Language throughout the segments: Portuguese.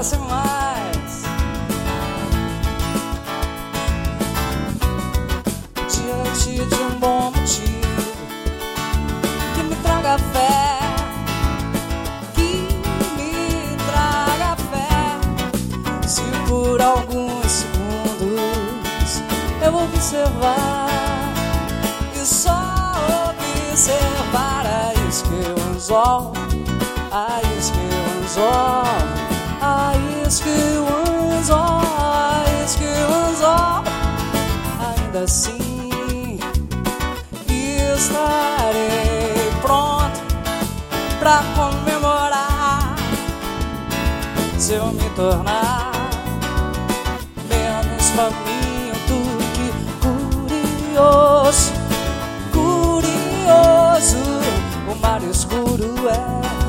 cresce mais. Diante de um bom motivo que me traga fé. que me traga fé, Se por alguns segundos eu observar e só observar é isso que eu resolvo. Ainda assim estarei pronto pra comemorar se eu me tornar menos faminto que curioso, curioso. O mar escuro é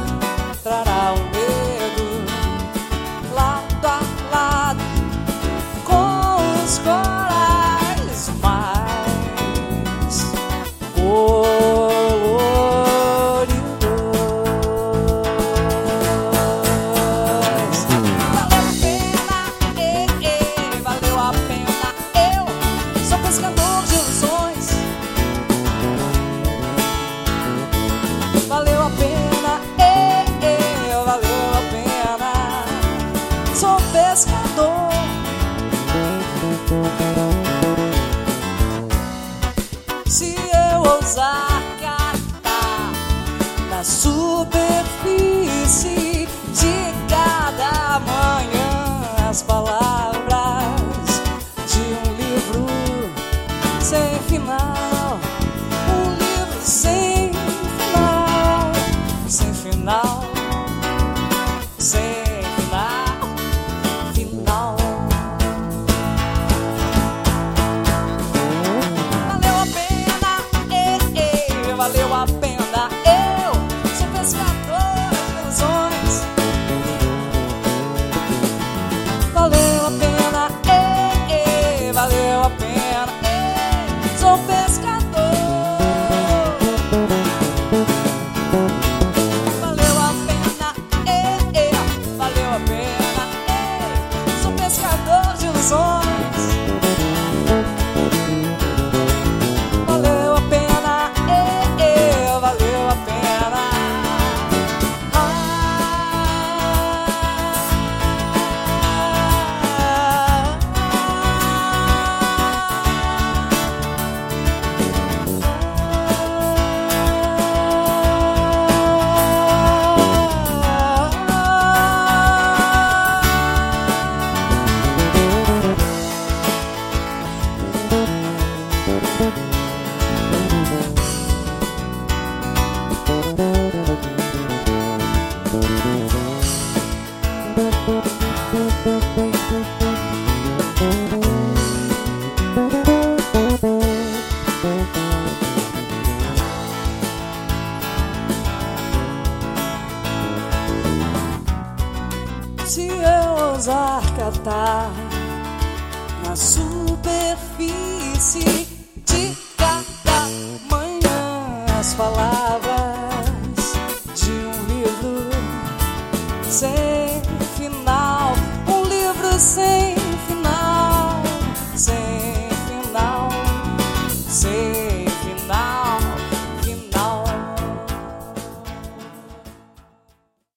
Sou pescador. Se eu ousar catar na superfície ousar na superfície de cada manhã. As palavras de um um livro sem